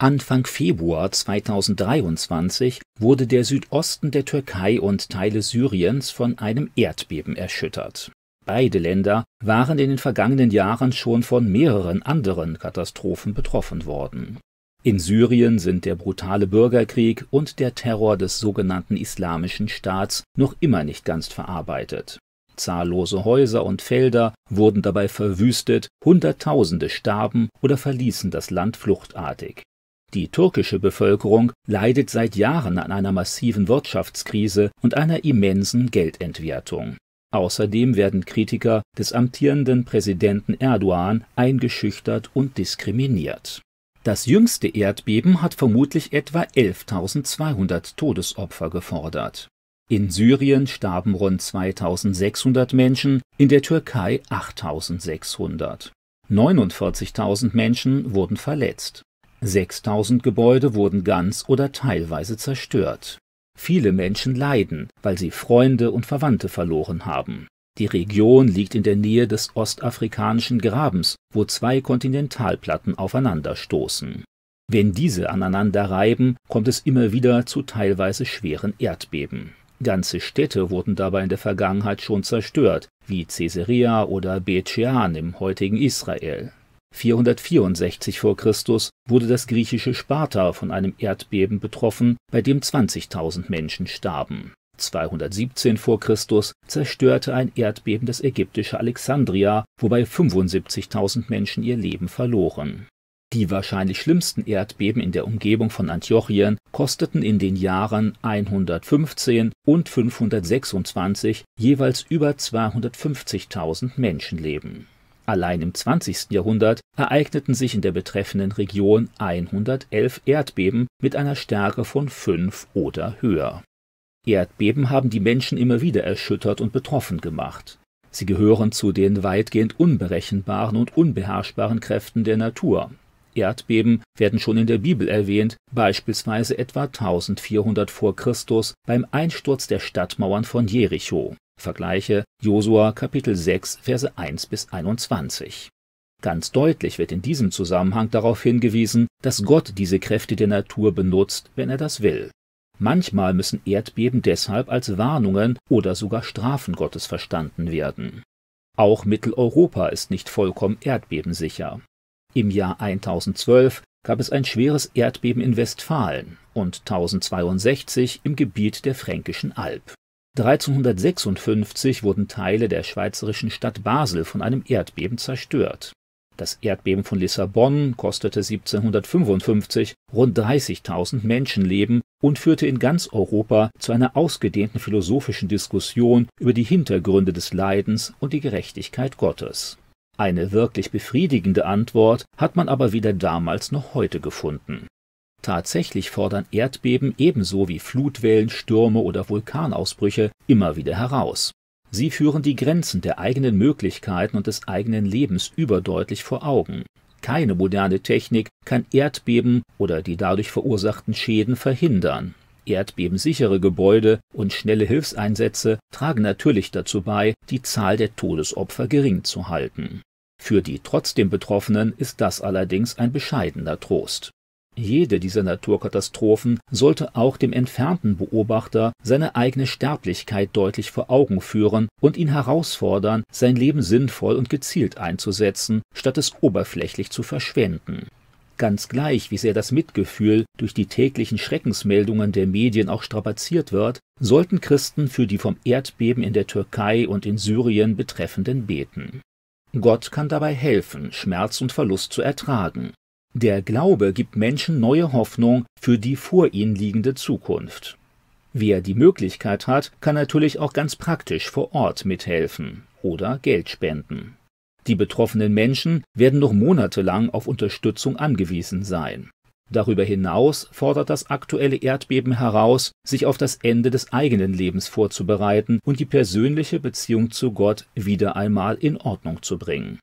Anfang Februar 2023 wurde der Südosten der Türkei und Teile Syriens von einem Erdbeben erschüttert. Beide Länder waren in den vergangenen Jahren schon von mehreren anderen Katastrophen betroffen worden. In Syrien sind der brutale Bürgerkrieg und der Terror des sogenannten Islamischen Staats noch immer nicht ganz verarbeitet. Zahllose Häuser und Felder wurden dabei verwüstet, Hunderttausende starben oder verließen das Land fluchtartig. Die türkische Bevölkerung leidet seit Jahren an einer massiven Wirtschaftskrise und einer immensen Geldentwertung. Außerdem werden Kritiker des amtierenden Präsidenten Erdogan eingeschüchtert und diskriminiert. Das jüngste Erdbeben hat vermutlich etwa 11.200 Todesopfer gefordert. In Syrien starben rund 2600 Menschen, in der Türkei 8600. 49.000 Menschen wurden verletzt. 6000 Gebäude wurden ganz oder teilweise zerstört. Viele Menschen leiden, weil sie Freunde und Verwandte verloren haben. Die Region liegt in der Nähe des ostafrikanischen Grabens, wo zwei Kontinentalplatten aufeinanderstoßen. Wenn diese aneinander reiben, kommt es immer wieder zu teilweise schweren Erdbeben. Ganze Städte wurden dabei in der Vergangenheit schon zerstört, wie Caesarea oder Beth Shean im heutigen Israel. 464 v. Chr. wurde das griechische Sparta von einem Erdbeben betroffen, bei dem 20.000 Menschen starben. 217 v. Chr. zerstörte ein Erdbeben das ägyptische Alexandria, wobei 75.000 Menschen ihr Leben verloren. Die wahrscheinlich schlimmsten Erdbeben in der Umgebung von Antiochien kosteten in den Jahren 115 und 526 jeweils über 250.000 Menschenleben Allein im 20. Jahrhundert ereigneten sich in der betreffenden Region 111 Erdbeben mit einer Stärke von 5 oder höher. Erdbeben haben die Menschen immer wieder erschüttert und betroffen gemacht. Sie gehören zu den weitgehend unberechenbaren und unbeherrschbaren Kräften der Natur. Erdbeben werden schon in der Bibel erwähnt, beispielsweise etwa 1400 vor Christus beim Einsturz der Stadtmauern von Jericho. Vergleiche Josua Kapitel 6 Verse 1 bis 21. Ganz deutlich wird in diesem Zusammenhang darauf hingewiesen, dass Gott diese Kräfte der Natur benutzt, wenn er das will. Manchmal müssen Erdbeben deshalb als Warnungen oder sogar Strafen Gottes verstanden werden. Auch Mitteleuropa ist nicht vollkommen erdbebensicher. Im Jahr 1012 gab es ein schweres Erdbeben in Westfalen und 1062 im Gebiet der Fränkischen Alb. 1356 wurden Teile der schweizerischen Stadt Basel von einem Erdbeben zerstört. Das Erdbeben von Lissabon kostete 1755 rund 30.000 Menschenleben und führte in ganz Europa zu einer ausgedehnten philosophischen Diskussion über die Hintergründe des Leidens und die Gerechtigkeit Gottes. Eine wirklich befriedigende Antwort hat man aber weder damals noch heute gefunden Tatsächlich fordern Erdbeben ebenso wie Flutwellen, Stürme oder Vulkanausbrüche immer wieder heraus. Sie führen die Grenzen der eigenen Möglichkeiten und des eigenen Lebens überdeutlich vor Augen. Keine moderne Technik kann Erdbeben oder die dadurch verursachten Schäden verhindern. Erdbebensichere Gebäude und schnelle Hilfseinsätze tragen natürlich dazu bei, die Zahl der Todesopfer gering zu halten. Für die trotzdem Betroffenen ist das allerdings ein bescheidener Trost. Jede dieser Naturkatastrophen sollte auch dem entfernten Beobachter seine eigene Sterblichkeit deutlich vor Augen führen und ihn herausfordern, sein Leben sinnvoll und gezielt einzusetzen, statt es oberflächlich zu verschwenden. Ganz gleich, wie sehr das Mitgefühl durch die täglichen Schreckensmeldungen der Medien auch strapaziert wird, sollten Christen für die vom Erdbeben in der Türkei und in Syrien betreffenden beten. Gott kann dabei helfen, Schmerz und Verlust zu ertragen. Der Glaube gibt Menschen neue Hoffnung für die vor ihnen liegende Zukunft. Wer die Möglichkeit hat, kann natürlich auch ganz praktisch vor Ort mithelfen oder Geld spenden. Die betroffenen Menschen werden noch monatelang auf Unterstützung angewiesen sein. Darüber hinaus fordert das aktuelle Erdbeben heraus, sich auf das Ende des eigenen Lebens vorzubereiten und die persönliche Beziehung zu Gott wieder einmal in Ordnung zu bringen.